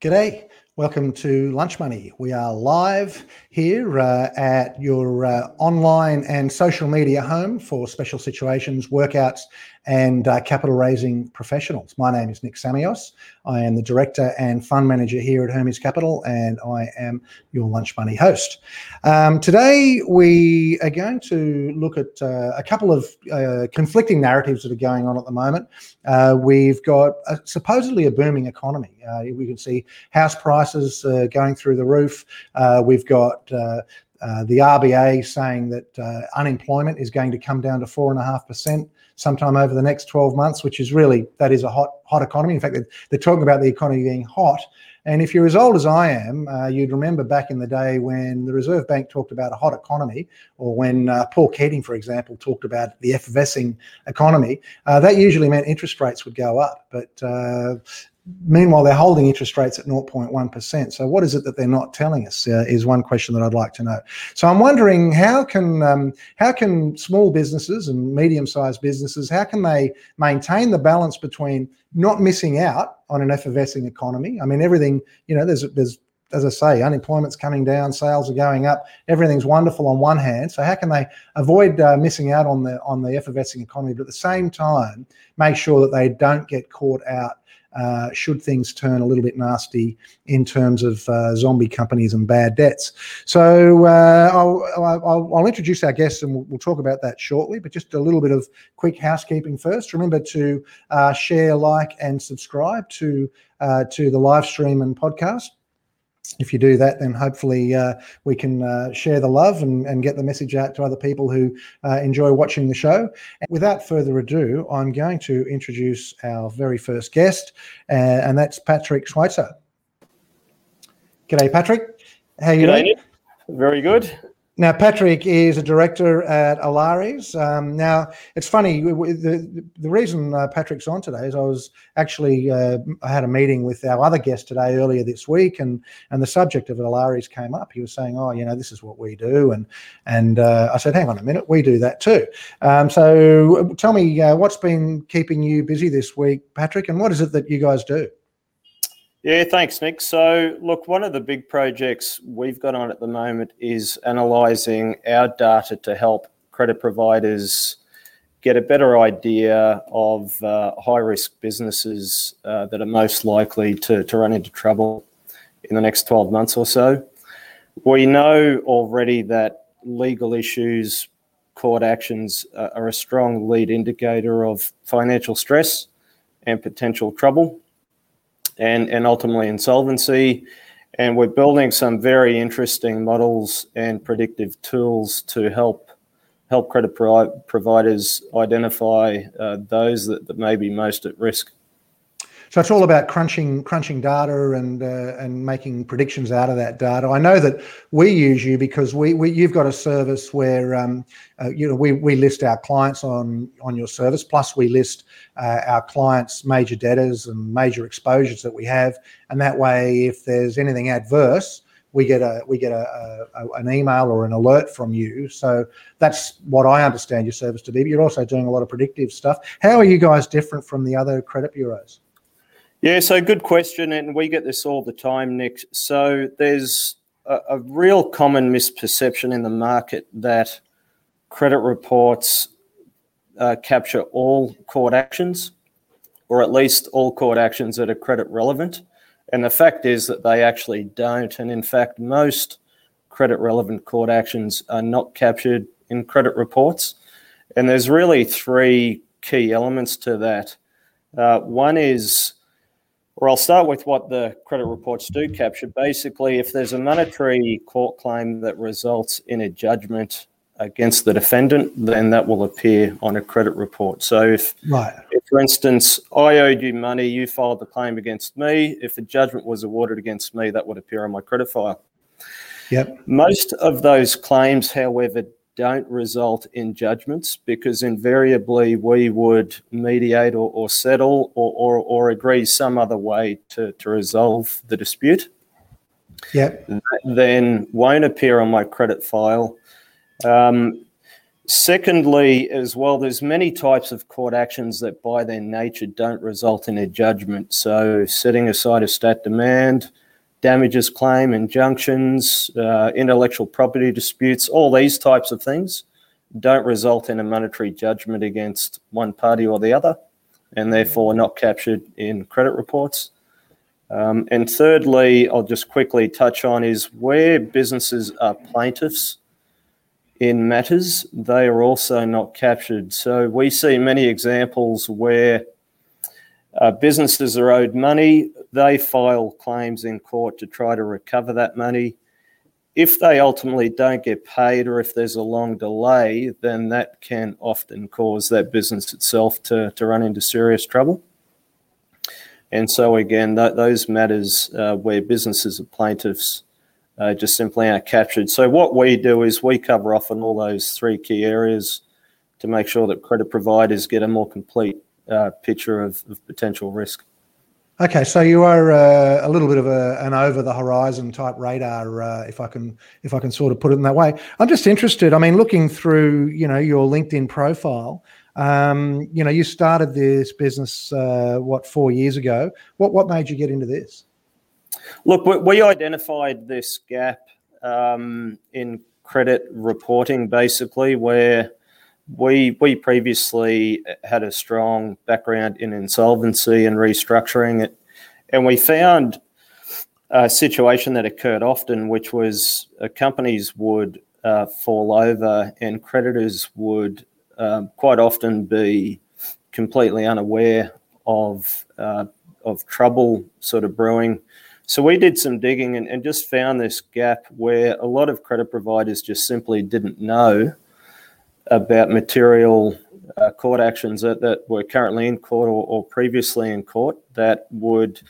G'day. Welcome to Lunch Money. We are live here uh, at your uh, online and social media home for special situations, workouts, and uh, capital raising professionals. My name is Nick Samios. I am the director and fund manager here at Hermes Capital, and I am your Lunch Money host. Um, today, we are going to look at uh, a couple of uh, conflicting narratives that are going on at the moment. Uh, we've got a, supposedly a booming economy. we can see house prices going through the roof. we've got uh, the RBA saying that uh, unemployment is going to come down to four and a half percent sometime over the next 12 months, which is really that is a hot hot economy. In fact, they're, they're talking about the economy being hot. And if you're as old as I am, uh, you'd remember back in the day when the Reserve Bank talked about a hot economy, or when uh, Paul Keating, for example, talked about the effervescing economy. Uh, that usually meant interest rates would go up. But uh, meanwhile, they're holding interest rates at 0.1%. So, what is it that they're not telling us? Uh, is one question that I'd like to know. So, I'm wondering how can um, how can small businesses and medium-sized businesses how can they maintain the balance between not missing out on an effervescing economy? I mean, everything you know, there's there's as I say, unemployment's coming down, sales are going up, everything's wonderful on one hand. So how can they avoid uh, missing out on the on the effervescing economy, but at the same time make sure that they don't get caught out uh, should things turn a little bit nasty in terms of uh, zombie companies and bad debts. So uh, I'll, I'll, I'll, introduce our guests and we'll, we'll, talk about that shortly. But just a little bit of quick housekeeping first. Remember to uh, share, like, and subscribe to uh, to the live stream and podcast if you do that, then hopefully uh, we can uh, share the love and, and, get the message out to other people who uh, enjoy watching the show. And without further ado, I'm going to introduce our very first guest, uh, and that's Patrick Schweitzer. G'day, Patrick. How you G'day, doing? Very good. Now, Patrick is a director at Alares. Um, now, it's funny. The, the reason uh, Patrick's on today is I was actually uh, I had a meeting with our other guest today earlier this week, and and the subject of Alares came up. He was saying, "Oh, you know, this is what we do," and and uh, I said, "Hang on a minute, we do that too." Um, so, tell me uh, what's been keeping you busy this week, Patrick, and what is it that you guys do? Yeah, thanks, Nick. So, look, one of the big projects we've got on at the moment is analysing our data to help credit providers get a better idea of uh, high risk businesses uh, that are most likely to, to run into trouble in the next 12 months or so. We know already that legal issues, court actions uh, are a strong lead indicator of financial stress and potential trouble and, and ultimately insolvency. And we're building some very interesting models and predictive tools to help help credit pro- providers identify uh, those that, that may be most at risk. So it's all about crunching crunching data and uh, and making predictions out of that data. I know that we use you because we, we you've got a service where um, uh, you know we, we list our clients on on your service. Plus we list uh, our clients' major debtors and major exposures that we have, and that way if there's anything adverse, we get a we get a, a, an email or an alert from you. So that's what I understand your service to be. But you're also doing a lot of predictive stuff. How are you guys different from the other credit bureaus? Yeah, so good question, and we get this all the time, Nick. So there's a, a real common misperception in the market that credit reports uh, capture all court actions, or at least all court actions that are credit relevant. And the fact is that they actually don't. And in fact, most credit relevant court actions are not captured in credit reports. And there's really three key elements to that. Uh, one is or I'll start with what the credit reports do capture. Basically, if there's a monetary court claim that results in a judgment against the defendant, then that will appear on a credit report. So if, right. if for instance, I owed you money, you filed the claim against me, if a judgment was awarded against me, that would appear on my credit file. Yep. Most of those claims, however, don't result in judgments because invariably we would mediate or, or settle or, or, or, agree some other way to, to resolve the dispute. That then won't appear on my credit file. Um, Secondly, as well, there's many types of court actions that by their nature don't result in a judgment. So setting aside a stat demand, damages claim, injunctions, uh, intellectual property disputes, all these types of things don't result in a monetary judgment against one party or the other, and therefore not captured in credit reports. Um, and thirdly, I'll just quickly touch on is where businesses are plaintiffs in matters, they are also not captured. So we see many examples where uh, businesses are owed money, they file claims in court to try to recover that money. If they ultimately don't get paid or if there's a long delay, then that can often cause that business itself to, to run into serious trouble. And so, again, th- those matters uh, where businesses are plaintiffs uh, just simply aren't captured. So what we do is we cover off on all those three key areas to make sure that credit providers get a more complete uh, picture of, of, potential risk. Okay, so you are uh, a little bit of a, an over the horizon type radar, uh, if I can if I can sort of put it in that way. I'm just interested. I mean, looking through you know your LinkedIn profile, um, you know, you started this business uh, what four years ago. What what made you get into this? Look, we identified this gap um, in credit reporting, basically, where we we previously had a strong background in insolvency and restructuring it, and we found a situation that occurred often, which was uh, companies would uh, fall over and creditors would um, quite often be completely unaware of uh, of trouble sort of brewing. So we did some digging and, and just found this gap where a lot of credit providers just simply didn't know about material uh, court actions that, that were currently in court or, or, previously in court that would,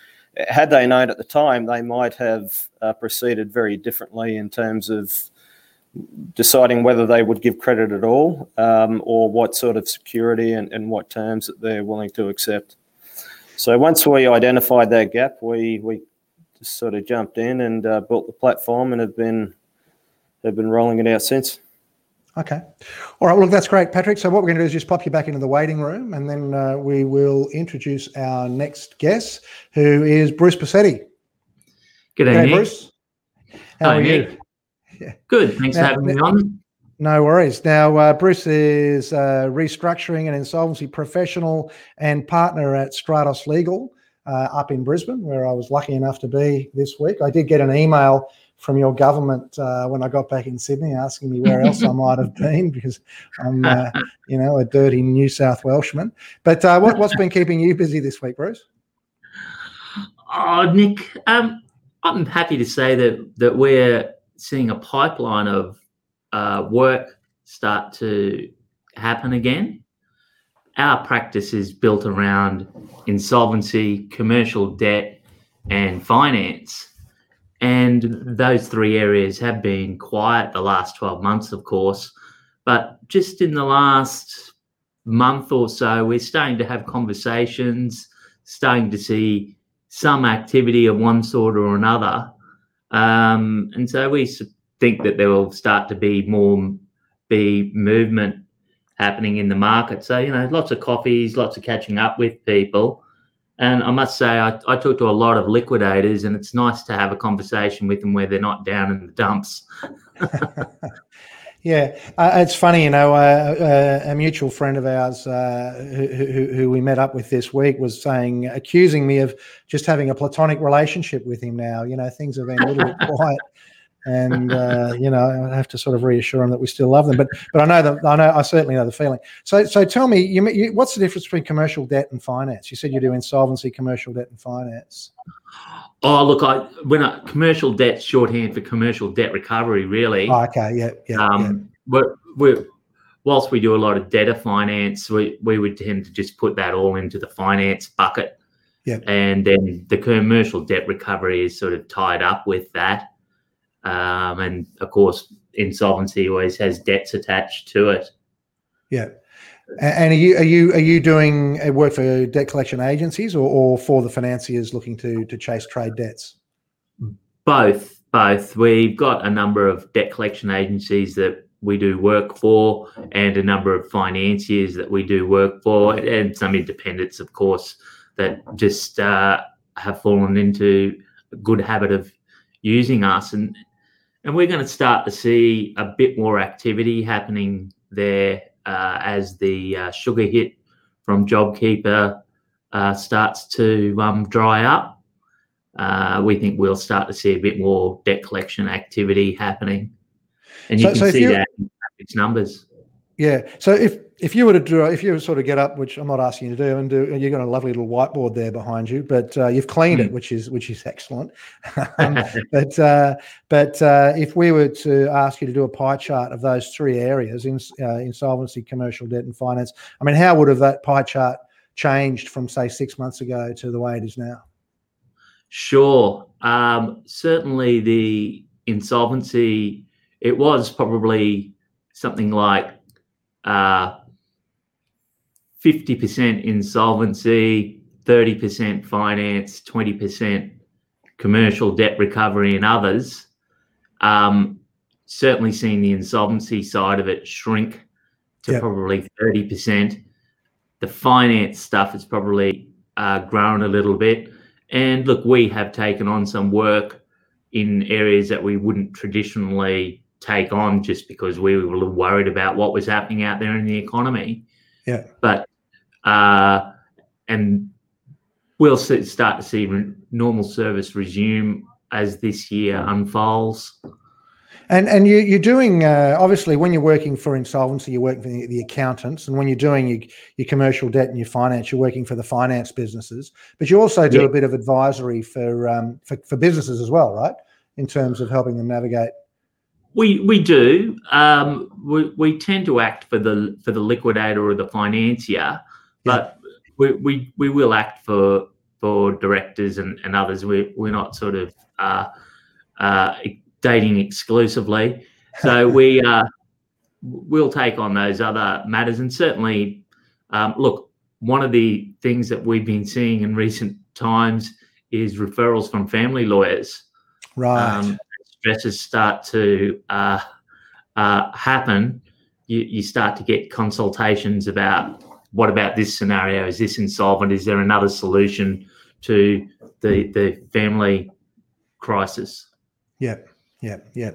had they known at the time, they might have uh, proceeded very differently in terms of deciding whether they would give credit at all um, or what sort of security and, and what terms that they're willing to accept. So once we identified that gap, we, we just sort of jumped in and uh, built the platform and have been have been rolling it out since. Okay. All right. Well, look, that's great, Patrick. So what we're going to do is just pop you back into the waiting room, and then uh, we will introduce our next guest, who is Bruce Passetti. Good day, Bruce. How are Nick. you? Yeah. Good. Thanks now, for having me on. No worries. Now, uh, Bruce is uh, restructuring and insolvency professional and partner at Stratos Legal uh, up in Brisbane, where I was lucky enough to be this week. I did get an email from your government uh, when I got back in Sydney asking me where else I might have been because I'm, uh, you know, a dirty New South Welshman. But uh, what, has been keeping you busy this week, Bruce? Oh, Nick, um, I'm happy to say that that we're seeing a pipeline of uh, work start to happen again our practice is built around insolvency, commercial debt, and finance. And those three areas have been quiet the last 12 months, of course. But just in the last month or so, we're starting to have conversations, starting to see some activity of one sort or another. Um, and so we think that there will start to be more be movement happening in the market. So, you know, lots of coffees, lots of catching up with people. And I must say, I, I talk to a lot of liquidators, and it's nice to have a conversation with them where they're not down in the dumps. yeah, uh, it's funny, you know, uh, uh, a mutual friend of ours uh, who, who, who, we met up with this week was saying, accusing me of just having a platonic relationship with him now. You know, things have been a little bit quiet and uh, you know I have to sort of reassure them that we still love them. But but I know that I know I certainly know the feeling. So so tell me, you, you, what's the difference between commercial debt and finance? You said you do insolvency, commercial debt, and finance. Oh look, I when I, commercial debt shorthand for commercial debt recovery, really. Oh, okay, yeah, yeah. Um, yeah. We're, we're whilst we do a lot of debtor finance, we, we would tend to just put that all into the finance bucket. Yeah. And then the commercial debt recovery is sort of tied up with that. Um, and of course, insolvency always has debts attached to it. Yeah. And are you are you are you doing work for debt collection agencies or, or for the financiers looking to to chase trade debts? Both, both. We've got a number of debt collection agencies that we do work for and a number of financiers that we do work for and some independents of course that just uh, have fallen into a good habit of using us and and we're going to start to see a bit more activity happening there uh, as the uh, sugar hit from JobKeeper uh, starts to um, dry up. Uh, we think we'll start to see a bit more debt collection activity happening, and you so, can so see that in its numbers. Yeah. So if if you were to do if you were sort of get up, which I'm not asking you to do, and do you've got a lovely little whiteboard there behind you, but uh, you've cleaned mm. it, hmm. which is which is excellent. um, but uh, but uh, if we were to ask you to do a pie chart of those three areas in uh, insolvency, commercial debt, and finance, I mean, how would have that pie chart changed from say six months ago to the way it is now? Sure. Um, certainly, the insolvency it was probably something like uh, 50% insolvency, 30% finance, 20% commercial debt recovery and others. Um, certainly seen the insolvency side of it shrink to yep. probably 30%. The finance stuff has probably uh, grown a little bit. And look, we have taken on some work in areas that we wouldn't traditionally take on just because we were worried about what was happening out there in the economy. Yeah. But uh, and we'll start to see normal service resume as this year unfolds. And and you, you're doing uh, obviously when you're working for insolvency, you're working for the, the, accountants, and when you're doing your, your commercial debt and your finance, you're working for the finance businesses. But you also do yeah. a bit of advisory for, um, for for businesses as well, right? In terms of helping them navigate we we do. Um, we, we tend to act for the for the liquidator or the financier, but yeah. we, we we will act for for directors and, and others. We we're not sort of uh, uh, dating exclusively, so we uh, we'll take on those other matters. And certainly, um, look, one of the things that we've been seeing in recent times is referrals from family lawyers. Right. Um, stresses start to uh, uh, happen, you, you start to get consultations about what about this scenario? Is this insolvent? Is there another solution to the the family crisis? Yeah. Yeah, yeah.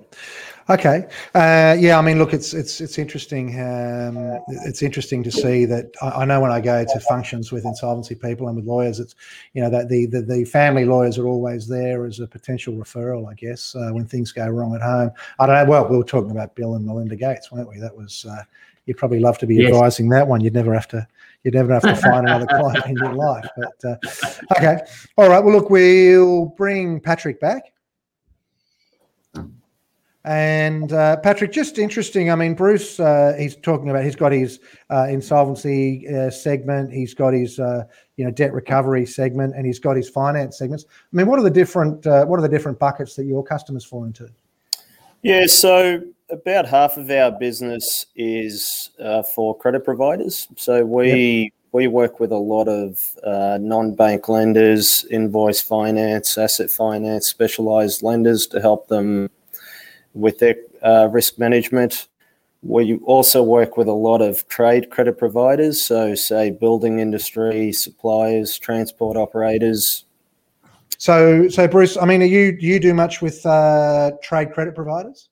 Okay. Uh, yeah, I mean, look, it's it's it's interesting. Um, it's interesting to see that. I, I, know when I go to functions with insolvency people and with lawyers, it's you know that the the, the family lawyers are always there as a potential referral. I guess uh, when things go wrong at home. I don't know. Well, we were talking about Bill and Melinda Gates, weren't we? That was. Uh, you'd probably love to be yes. advising that one. You'd never have to. You'd never have to find another client in your life. But uh, okay, all right. Well, look, we'll bring Patrick back. And uh, Patrick, just interesting. I mean, Bruce, uh, he's talking about he's got his uh, insolvency uh, segment, he's got his uh, you know debt recovery segment, and he's got his finance segments. I mean, what are the different uh, what are the different buckets that your customers fall into? Yeah, so about half of our business is for credit providers. So we yep. we work with a lot of non-bank lenders, invoice finance, asset finance, specialized lenders to help them with their uh, risk management. We also work with a lot of trade credit providers, so say building industry, suppliers, transport operators. So, so Bruce, I mean, are you do you do much with uh, trade credit providers,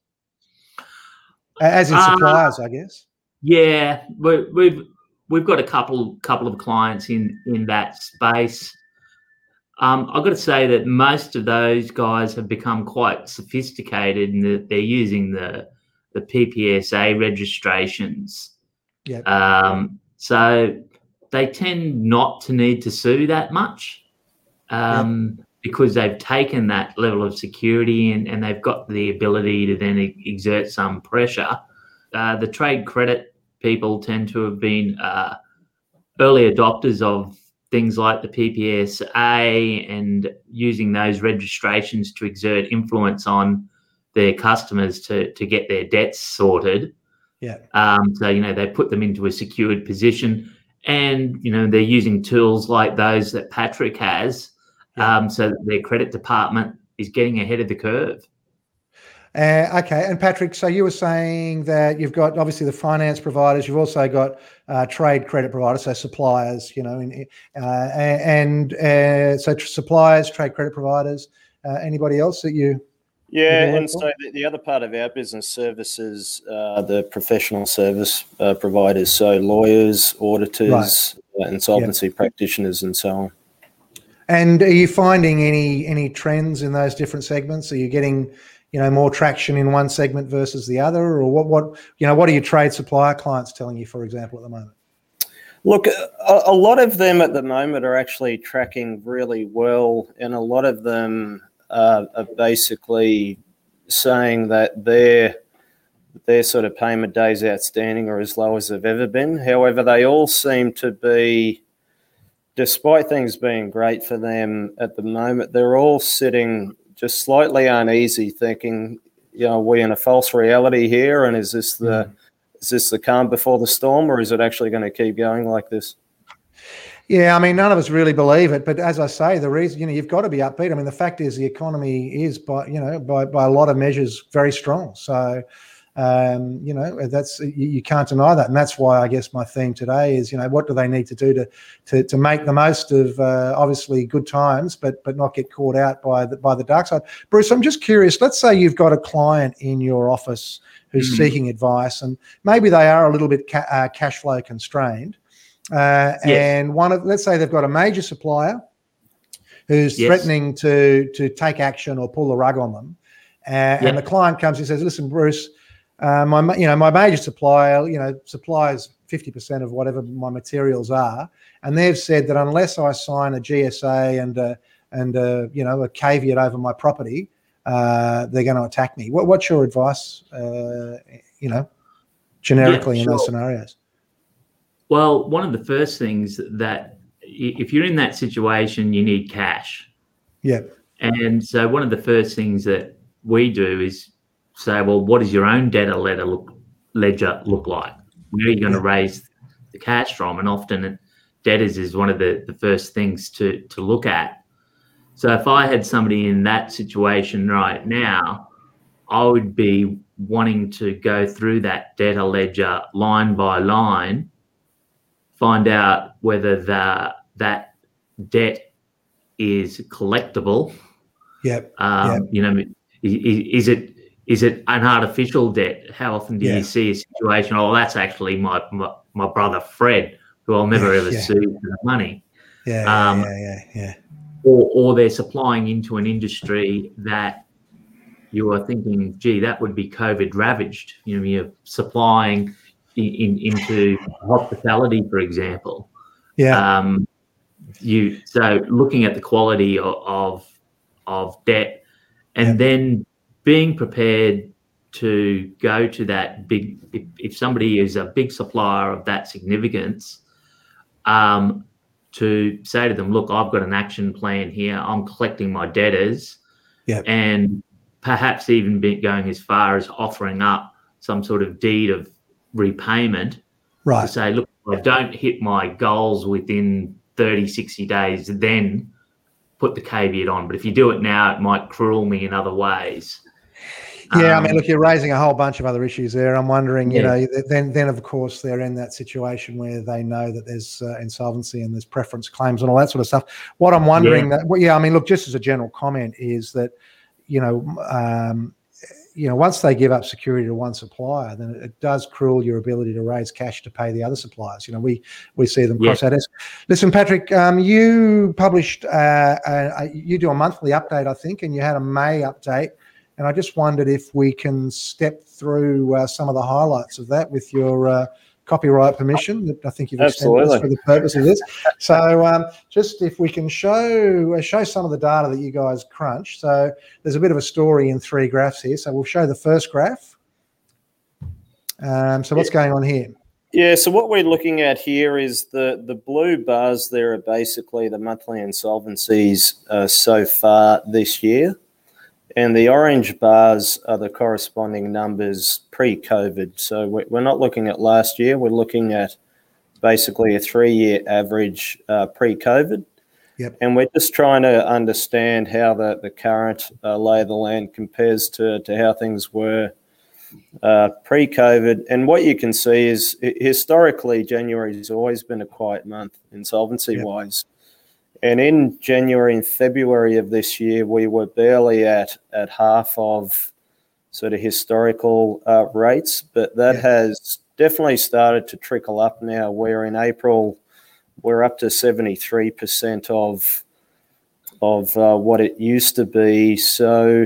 as in uh, suppliers, uh, I guess? Yeah, we, we've we've got a couple couple of clients in in that space. Um, I've got to say that most of those guys have become quite sophisticated in that they're using the the PPSA registrations. Yeah. Um, so they tend not to need to sue that much um, yep. Because they've taken that level of security and, and they've got the ability to then exert some pressure. Uh, the trade credit people tend to have been uh, early adopters of things like the PPSA and using those registrations to exert influence on their customers to to get their debts sorted. Yeah. Um, so you know they put them into a secured position, and you know they're using tools like those that Patrick has, yeah. um, so that their credit department is getting ahead of the curve. Uh, okay, and Patrick, so you were saying that you've got obviously the finance providers, you've also got uh, trade credit providers, so suppliers, you know, in, uh, and uh, so tr- suppliers, trade credit providers. Uh, anybody else that you? Yeah, and so the, the, other part of our business services, uh, the professional service providers, so lawyers, auditors, right. insolvency yep. practitioners, and so on. And are you finding any any trends in those different segments? Are you getting you know more traction in one segment versus the other, or what? What you know? What are your trade supplier clients telling you, for example, at the moment? Look, a, a lot of them at the moment are actually tracking really well, and a lot of them uh, are basically saying that their their sort of payment days outstanding are as low as they've ever been. However, they all seem to be, despite things being great for them at the moment, they're all sitting just slightly uneasy, thinking, you know, we're we in a false reality here? And is this the mm. is this the calm before the storm, or is it actually going to keep going like this? Yeah, I mean, none of us really believe it, but as I say, the reason you know you've got to be upbeat. I mean, the fact is the economy is by you know by by a lot of measures very strong. So um, you know, that's you, you, can't deny that, and that's why I guess my theme today is, you know, what do they need to do to to, to make the most of uh, obviously good times, but but not get caught out by the by the dark side. Bruce, I'm just curious. Let's say you've got a client in your office who's mm-hmm. seeking advice, and maybe they are a little bit ca- uh, cash flow constrained, uh, yes. and one of let's say they've got a major supplier who's yes. threatening to to take action or pull the rug on them. Uh, and the client comes and says, "Listen, Bruce, uh, my you know my major supplier you know supplies 50% of whatever my materials are and they've said that unless i sign a gsa and uh, and uh, you know a caveat over my property uh, they're going to attack me. What, what's your advice uh, you know generically yeah, sure. in those scenarios? Well one of the first things that if you're in that situation you need cash. Yeah. And so one of the first things that we do is say, well, what does your own debtor letter look, ledger look like? Where are you going to raise the cash from? And often debtors is one of the, the first things to, to look at. So if I had somebody in that situation right now, I would be wanting to go through that debtor ledger line by line, find out whether the, that debt is collectible. Yep. Um, yep. You know, is, is it is it an artificial debt? How often do yeah. you see a situation? Oh, that's actually my my, my brother Fred, who I'll never ever yeah. sue for the money. Yeah, um, yeah, yeah, yeah. Or, or they're supplying into an industry that you are thinking, gee, that would be COVID ravaged. You know, you're supplying in, in, into hospitality, for example. Yeah. Um, you so looking at the quality of of, of debt, and then being prepared to go to that big if, if somebody is a big supplier of that significance um, to say to them look i've got an action plan here. I'm collecting my debtors. Yeah. and perhaps even be going as far as offering up some sort of deed of repayment right. to say look if i don't hit my goals within 30 60 days then put the caveat on. But if you do it now it might cruel me in other ways yeah, um, I mean, look, you're raising a whole bunch of other issues there. I'm wondering, you know, then then of course they're in that situation where they know that there's uh, insolvency and there's preference claims and all that sort of stuff. What I'm wondering yeah. that, well, yeah, I mean, look, just as a general comment is that, you know, um, you know, once they give up security to one supplier, then it, does cruel your ability to raise cash to pay the other suppliers. You know, we we see them cross yeah. that. Listen, Patrick, um, you published, uh, a, a, you do a monthly update, I think, and you had a May update. And I just wondered if we can step through uh, some of the highlights of that with your uh, copyright permission that I think you've extended us for the purpose of this. So um, just if we can show uh, show some of the data that you guys crunch. So there's a bit of a story in three graphs here. So we'll show the first graph. Um, so what's going on here? Yeah, so what we're looking at here is the, the blue bars there are basically the monthly insolvencies uh, so far this year. And the orange bars are the corresponding numbers pre COVID. So we're not looking at last year, we're looking at basically a three year average uh, pre COVID. Yep. And we're just trying to understand how the, the current uh, lay of the land compares to, to how things were uh, pre COVID. And what you can see is historically, January has always been a quiet month insolvency yep. wise. And in January and February of this year, we were barely at, at half of sort of historical uh, rates, but that yep. has definitely started to trickle up now. Where in April, we're up to 73% of of uh, what it used to be. So,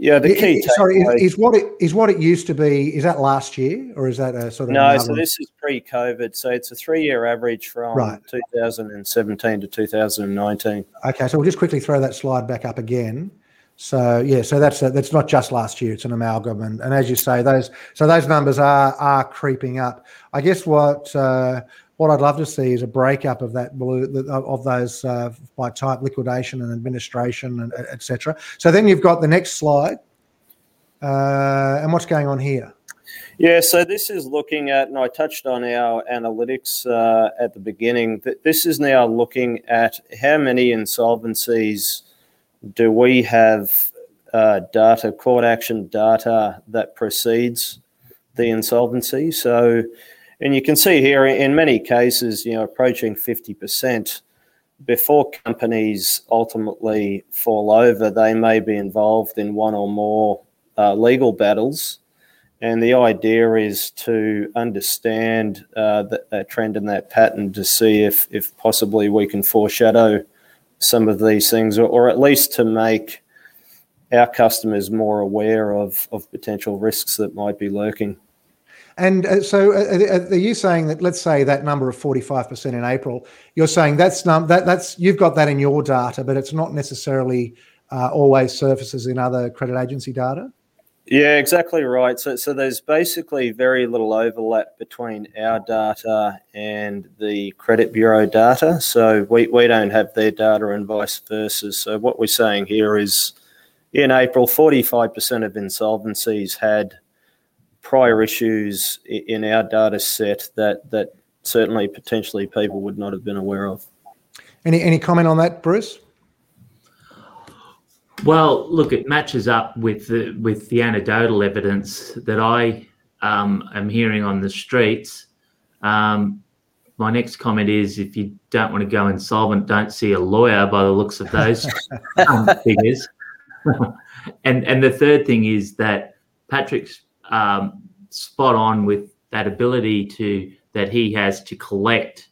yeah, the key. sorry, is, is, what it is what it used to be. Is that last year, or is that a sort of no? So this is pre-COVID. So it's a three-year average from right. 2017 to 2019. Okay, so we'll just quickly throw that slide back up again. So yeah, so that's a, that's not just last year; it's an amalgam, and, and as you say, those so those numbers are are creeping up. I guess what uh, what I'd love to see is a breakup of that blue of those uh, by type liquidation and administration and etc. So then you've got the next slide, uh, and what's going on here? Yeah, so this is looking at, and I touched on our analytics uh, at the beginning. This is now looking at how many insolvencies do we have uh, data, court action data that precedes the insolvency. So and you can see here in many cases, you know, approaching 50%. Before companies ultimately fall over, they may be involved in one or more uh, legal battles. And the idea is to understand uh, that, trend and that pattern to see if, if possibly we can foreshadow some of these things, or, or at least to make our customers more aware of, of potential risks that might be lurking. And uh, so, uh, are you saying that? Let's say that number of forty-five percent in April. You're saying that's num- that that's you've got that in your data, but it's not necessarily uh, always surfaces in other credit agency data. Yeah, exactly right. So, so there's basically very little overlap between our data and the credit bureau data. So we, we don't have their data and vice versa. So what we're saying here is, in April, 45% of insolvencies had prior issues in our data set that that certainly potentially people would not have been aware of. Any any comment on that, Bruce? Well, look, it matches up with the with the anecdotal evidence that I um, am hearing on the streets. Um, my next comment is: if you don't want to go insolvent, don't see a lawyer. By the looks of those figures. and and the third thing is that Patrick's um, spot on with that ability to that he has to collect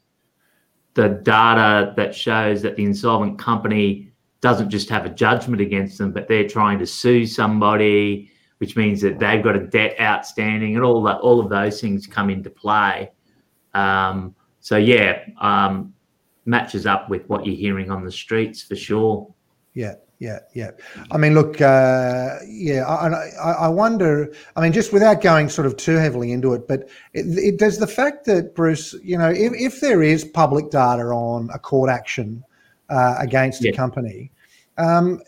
the data that shows that the insolvent company doesn't just have a judgment against them, but they're trying to sue somebody, which means that they've got a debt outstanding, and all that all of those things come into play. Um, so yeah, um, matches up with what you're hearing on the streets for sure. Yeah yeah, yeah. I mean, look, uh, yeah, I, I, I, wonder. I mean, just without going sort of too heavily into it, but it, it does the fact that Bruce, you know, if, if there is public data on a court action uh, against yeah. a company, um,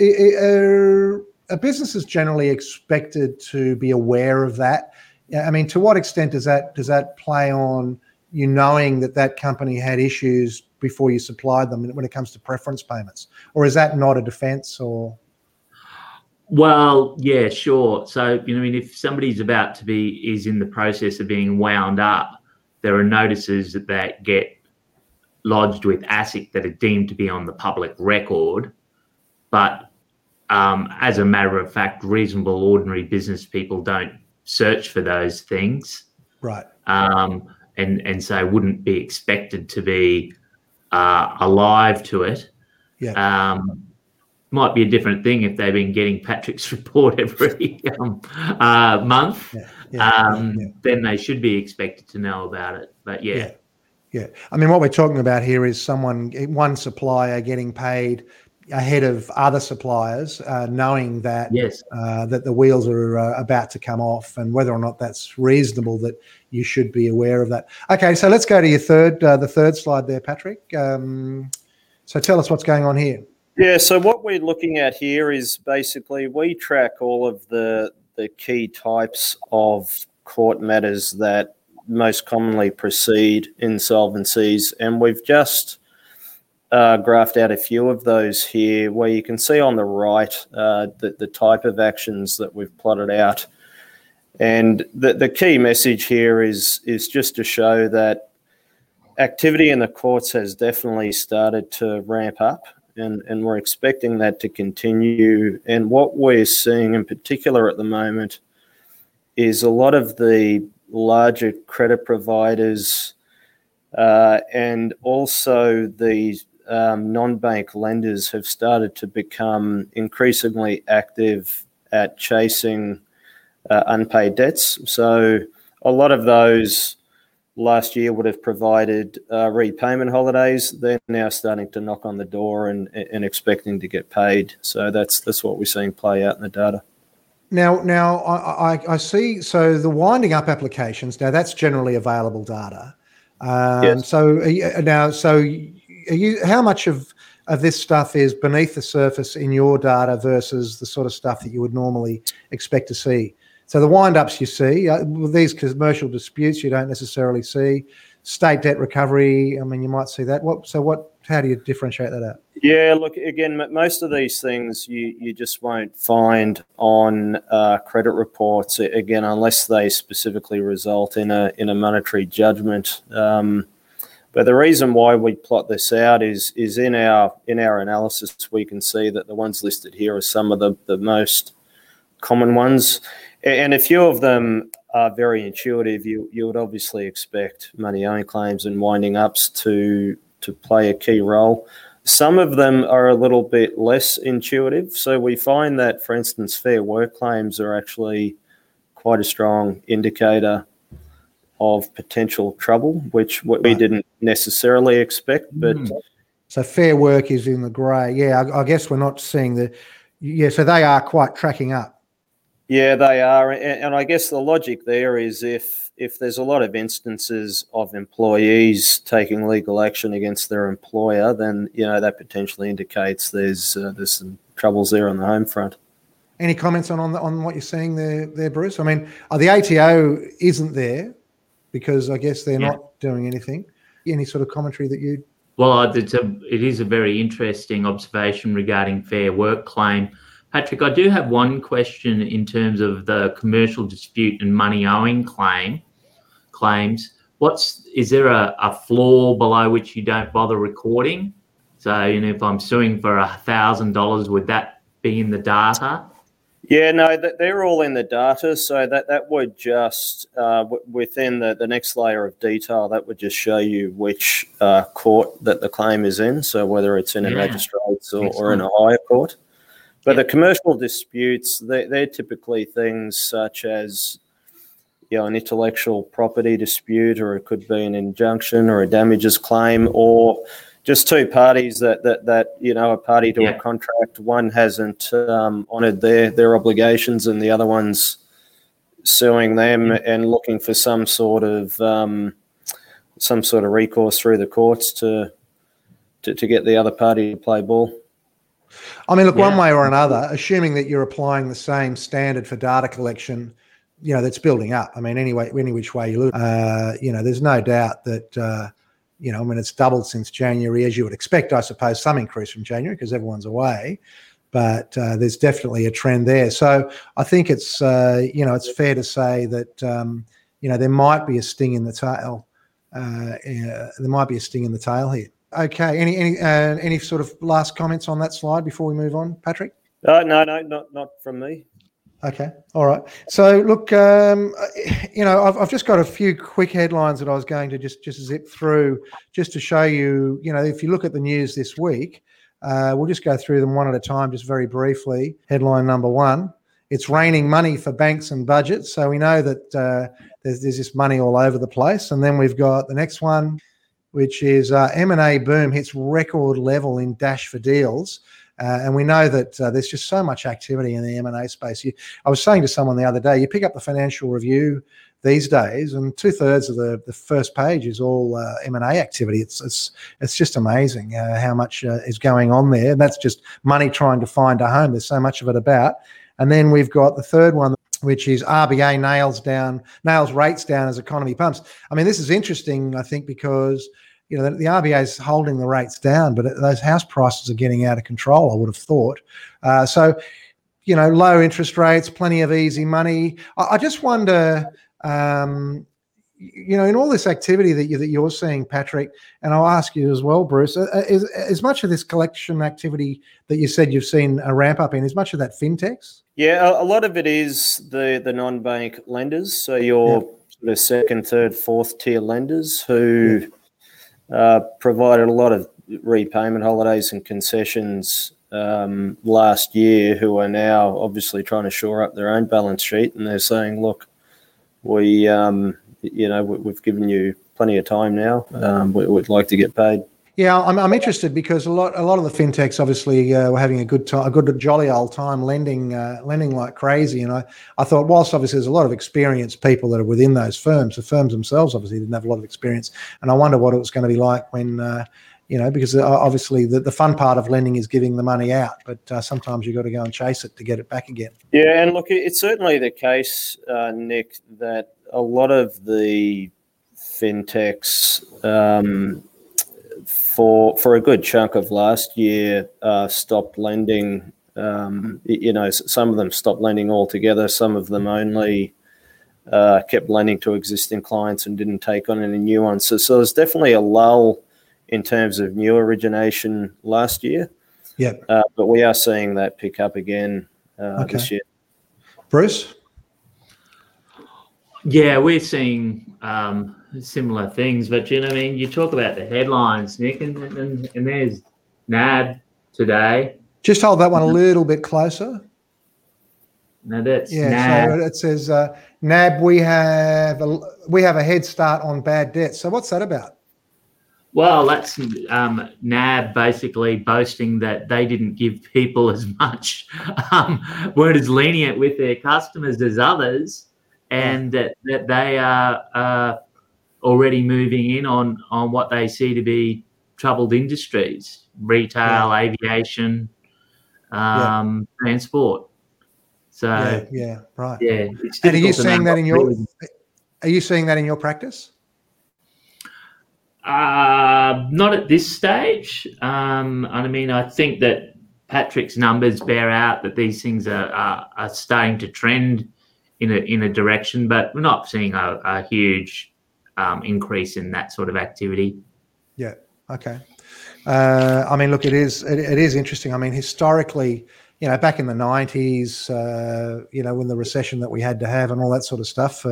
are, are businesses generally expected to be aware of that? I mean, to what extent does that does that play on you knowing that that company had issues before you supply them when it comes to preference payments, or is that not a defence or? Well, yeah, sure. So you know, I mean, if somebody's about to be is in the process of being wound up, there are notices that, that get lodged with ASIC that are deemed to be on the public record, but um, as a matter of fact, reasonable, ordinary business people don't search for those things. Right. Um, and and so wouldn't be expected to be uh, alive to it. Yeah. Um, might be a different thing if they've been getting Patrick's report every um, uh, month. Yeah. Yeah. Um, yeah. Then they should be expected to know about it. But yeah. Yeah. I mean, what we're talking about here is someone, one supplier getting paid ahead of other suppliers, uh, knowing that yes. uh, that the wheels are uh, about to come off, and whether or not that's reasonable, that you should be aware of that. Okay, so let's go to your third, uh, the third slide there, Patrick. Um, so tell us what's going on here. Yeah, so what we're looking at here is basically we track all of the the key types of court matters that most commonly precede insolvencies, and we've just uh, graphed out a few of those here, where you can see on the right uh, the, the type of actions that we've plotted out. And the, the key message here is, is just to show that activity in the courts has definitely started to ramp up, and, and we're expecting that to continue. And what we're seeing in particular at the moment is a lot of the larger credit providers uh, and also the um, non bank lenders have started to become increasingly active at chasing uh, unpaid debts. So a lot of those last year would have provided uh, repayment holidays. They're now starting to knock on the door and, and expecting to get paid. So that's that's what we're seeing play out in the data. Now, now I, I, I see. So the winding up applications. Now that's generally available data. Um, yes. So now, so you, how much of of this stuff is beneath the surface in your data versus the sort of stuff that you would normally expect to see? So the wind-ups you see, uh, these commercial disputes you don't necessarily see. State debt recovery, I mean, you might see that. What? So what? How do you differentiate that out? Yeah, look again. Most of these things you you just won't find on uh, credit reports again, unless they specifically result in a in a monetary judgment. Um, but the reason why we plot this out is is in our in our analysis we can see that the ones listed here are some of the, the most common ones and a few of them are very intuitive. You you would obviously expect money owing claims and winding ups to to play a key role. Some of them are a little bit less intuitive. So we find that, for instance, fair work claims are actually quite a strong indicator of potential trouble, which we didn't necessarily expect. But mm. so fair work is in the grey. Yeah, I, I guess we're not seeing the. Yeah, so they are quite tracking up. Yeah, they are, and I guess the logic there is if if there's a lot of instances of employees taking legal action against their employer, then you know that potentially indicates there's uh, there's some troubles there on the home front. Any comments on on, the, on what you're seeing there, there, Bruce? I mean, uh, the ATO isn't there because I guess they're yeah. not doing anything. Any sort of commentary that you? Well, it's a it is a very interesting observation regarding fair work claim Patrick, I do have one question in terms of the commercial dispute and money owing claim claims. What's is there a, a floor below which you don't bother recording? So, you know, if I'm suing for a thousand dollars, would that be in the data? Yeah, no, they're all in the data. So that that would just uh, within the, the next layer of detail, that would just show you which uh, court that the claim is in. So whether it's in yeah. a magistrate's or, or in a higher court. But the commercial disputes, they, they're typically things such as you know, an intellectual property dispute, or it could be an injunction or a damages claim, or just two parties that that that you know a party to yeah. a contract. One hasn't um, honoured their their obligations, and the other one's suing them yeah. and looking for some sort of um, some sort of recourse through the courts to, to to get the other party to play ball. I mean, look, yeah. one way or another, assuming that you're applying the same standard for data collection, you know, that's building up. I mean, anyway, any which way you look, uh, you know, there's no doubt that, uh, you know, I mean, it's doubled since January, as you would expect, I suppose, some increase from January because everyone's away. But uh, there's definitely a trend there. So I think it's, uh, you know, it's fair to say that, um, you know, there might be a sting in the tail. Uh, there might be a sting in the tail here. Okay. Any any uh, any sort of last comments on that slide before we move on, Patrick? Uh, no, no, not not from me. Okay. All right. So look, um, you know, I've, I've just got a few quick headlines that I was going to just just zip through, just to show you. You know, if you look at the news this week, uh, we'll just go through them one at a time, just very briefly. Headline number one: It's raining money for banks and budgets. So we know that uh, there's there's this money all over the place, and then we've got the next one which is uh, M&A boom hits record level in Dash for deals. Uh, and we know that uh, there's just so much activity in the M&A space. You, I was saying to someone the other day, you pick up the financial review these days, and two thirds of the, the first page is all uh, M&A activity. It's it's it's just amazing uh, how much uh, is going on there, and that's just money trying to find a home. There's so much of it about. And then we've got the third one which is RBA nails down, nails rates down as economy pumps. I mean, this is interesting, I think, because you know, the, the RBA is holding the rates down, but those house prices are getting out of control. I would have thought. Uh, so, you know, low interest rates, plenty of easy money. I, I just wonder. Um, you know, in all this activity that you that you're seeing, Patrick, and I'll ask you as well, Bruce, uh, uh, is as much of this collection activity that you said you've seen a ramp up in, is much of that fintechs? Yeah, a lot of it is the the non-bank lenders. So your yeah. sort of second, third, fourth tier lenders who yeah. Uh, provided a lot of repayment holidays and concessions um, last year, who are now obviously trying to shore up their own balance sheet, and they're saying, look, we um, you know, we've given you plenty of time now. Um, we, would like to get paid. Yeah, I'm, I'm interested because a lot a lot of the fintechs obviously uh, were having a good time, a good jolly old time lending uh, lending like crazy. And I, I thought, whilst obviously there's a lot of experienced people that are within those firms, the firms themselves obviously didn't have a lot of experience. And I wonder what it was going to be like when, uh, you know, because uh, obviously the, the fun part of lending is giving the money out, but uh, sometimes you've got to go and chase it to get it back again. Yeah, and look, it's certainly the case, uh, Nick, that a lot of the fintechs um, for for a good chunk of last year uh, stopped lending. Um, you know, some of them stopped lending altogether. Some of them only uh, kept lending to existing clients and didn't take on any new ones. So, so there's definitely a lull in terms of new origination last year. Yeah, uh, but we are seeing that pick up again uh, okay. this year. Bruce. Yeah, we're seeing um, similar things, but you know, I mean, you talk about the headlines, Nick, and and, and there's NAB today. Just hold that one a little bit closer. No, that's yeah. NAB. So it says uh, NAB. We have a, we have a head start on bad debts. So what's that about? Well, that's um, NAB basically boasting that they didn't give people as much, um, weren't as lenient with their customers as others and that, that they are uh, already moving in on, on what they see to be troubled industries retail, yeah. aviation, um, yeah. transport. So, yeah, yeah right. Yeah. And are you seeing that in your, are you seeing that in your practice? Uh, not at this stage. Um, I mean, I think that Patrick's numbers bear out that these things are, are, are starting to trend in a in a direction, but we're not seeing a, a huge um, increase in that sort of activity. Yeah. Okay. Uh, I mean, look, it is it, it is interesting. I mean, historically, you know, back in the '90s, uh, you know, when the recession that we had to have and all that sort of stuff. Uh,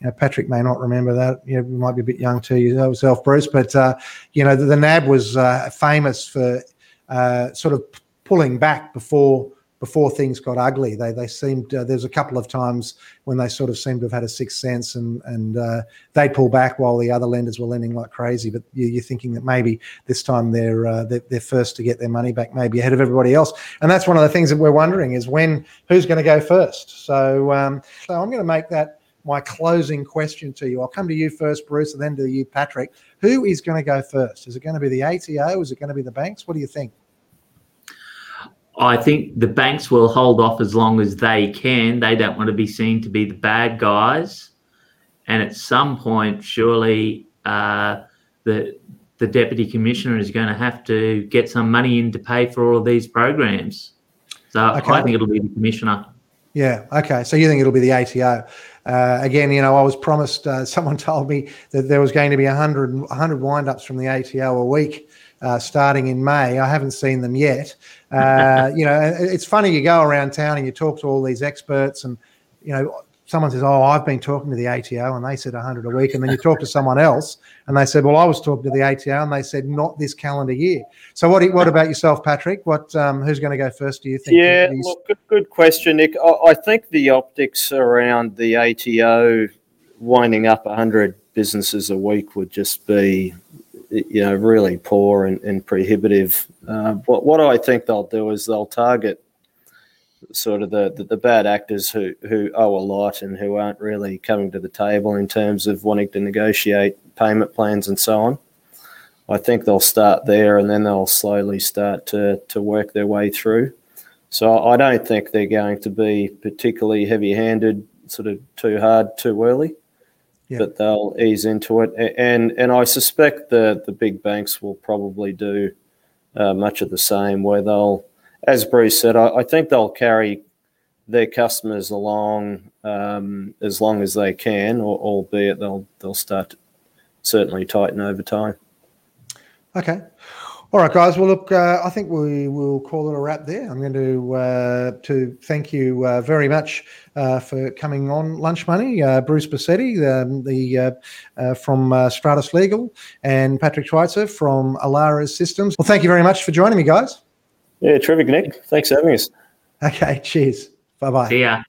you know, Patrick may not remember that. You know, you might be a bit young too yourself, Bruce. But uh, you know, the, the NAB was uh, famous for uh, sort of pulling back before before things got ugly. They they seemed uh, there's a couple of times when they sort of seemed to have had a sixth sense and and uh, they pull back while the other lenders were lending like crazy. But you, are thinking that maybe this time they're, uh, they're, they're first to get their money back, maybe ahead of everybody else. And that's one of the things that we're wondering is when who's going to go first. So um, so I'm going to make that my closing question to you. I'll come to you first, Bruce, and then to you, Patrick. Who is going to go first? Is it going to be the ATO? Is it going to be the banks? What do you think? I think the banks will hold off as long as they can. They don't want to be seen to be the bad guys. And at some point, surely uh, the the deputy commissioner is going to have to get some money in to pay for all of these programs. So okay. I think it'll be the commissioner. Yeah. Okay. So you think it'll be the ATO? Uh, again, you know, I was promised. Uh, someone told me that there was going to be 100, 100 wind-ups from the ATO a week uh, starting in May. I haven't seen them yet. Uh, you know, it's funny you go around town and you talk to all these experts, and you know, someone says, "Oh, I've been talking to the ATO," and they said 100 a week, and then you talk to someone else, and they said, "Well, I was talking to the ATO," and they said, "Not this calendar year." So, what what about yourself, Patrick? What um, who's going to go first? Do you think? Yeah, look, good, good question, Nick. I, I think the optics around the ATO winding up 100 businesses a week would just be you know, really poor and, and prohibitive. Uh, what, what I think they'll do is they'll target sort of the, the, the, bad actors who, who owe a lot and who aren't really coming to the table in terms of wanting to negotiate payment plans and so on. I think they'll start there and then they'll slowly start to, to work their way through. So I don't think they're going to be particularly heavy handed, sort of too hard, too early. Yeah. but they'll ease into it. And and I suspect the the big banks will probably do uh, much of the same, where they'll, as Bruce said, I, I think they'll carry their customers along um, as long as they can, or, albeit they'll they'll start certainly tighten over time. Okay. All right, guys. Well, look, uh, I think we will call it a wrap there. I'm going to uh, to thank you uh, very much uh, for coming on Lunch Money, uh, Bruce Bassetti, um, the uh, uh, from uh, Stratus Legal, and Patrick Schweitzer from Alares Systems. Well, thank you very much for joining me, guys. Yeah, terrific, Nick. Thanks for having us. Okay. Cheers. Bye bye. See ya.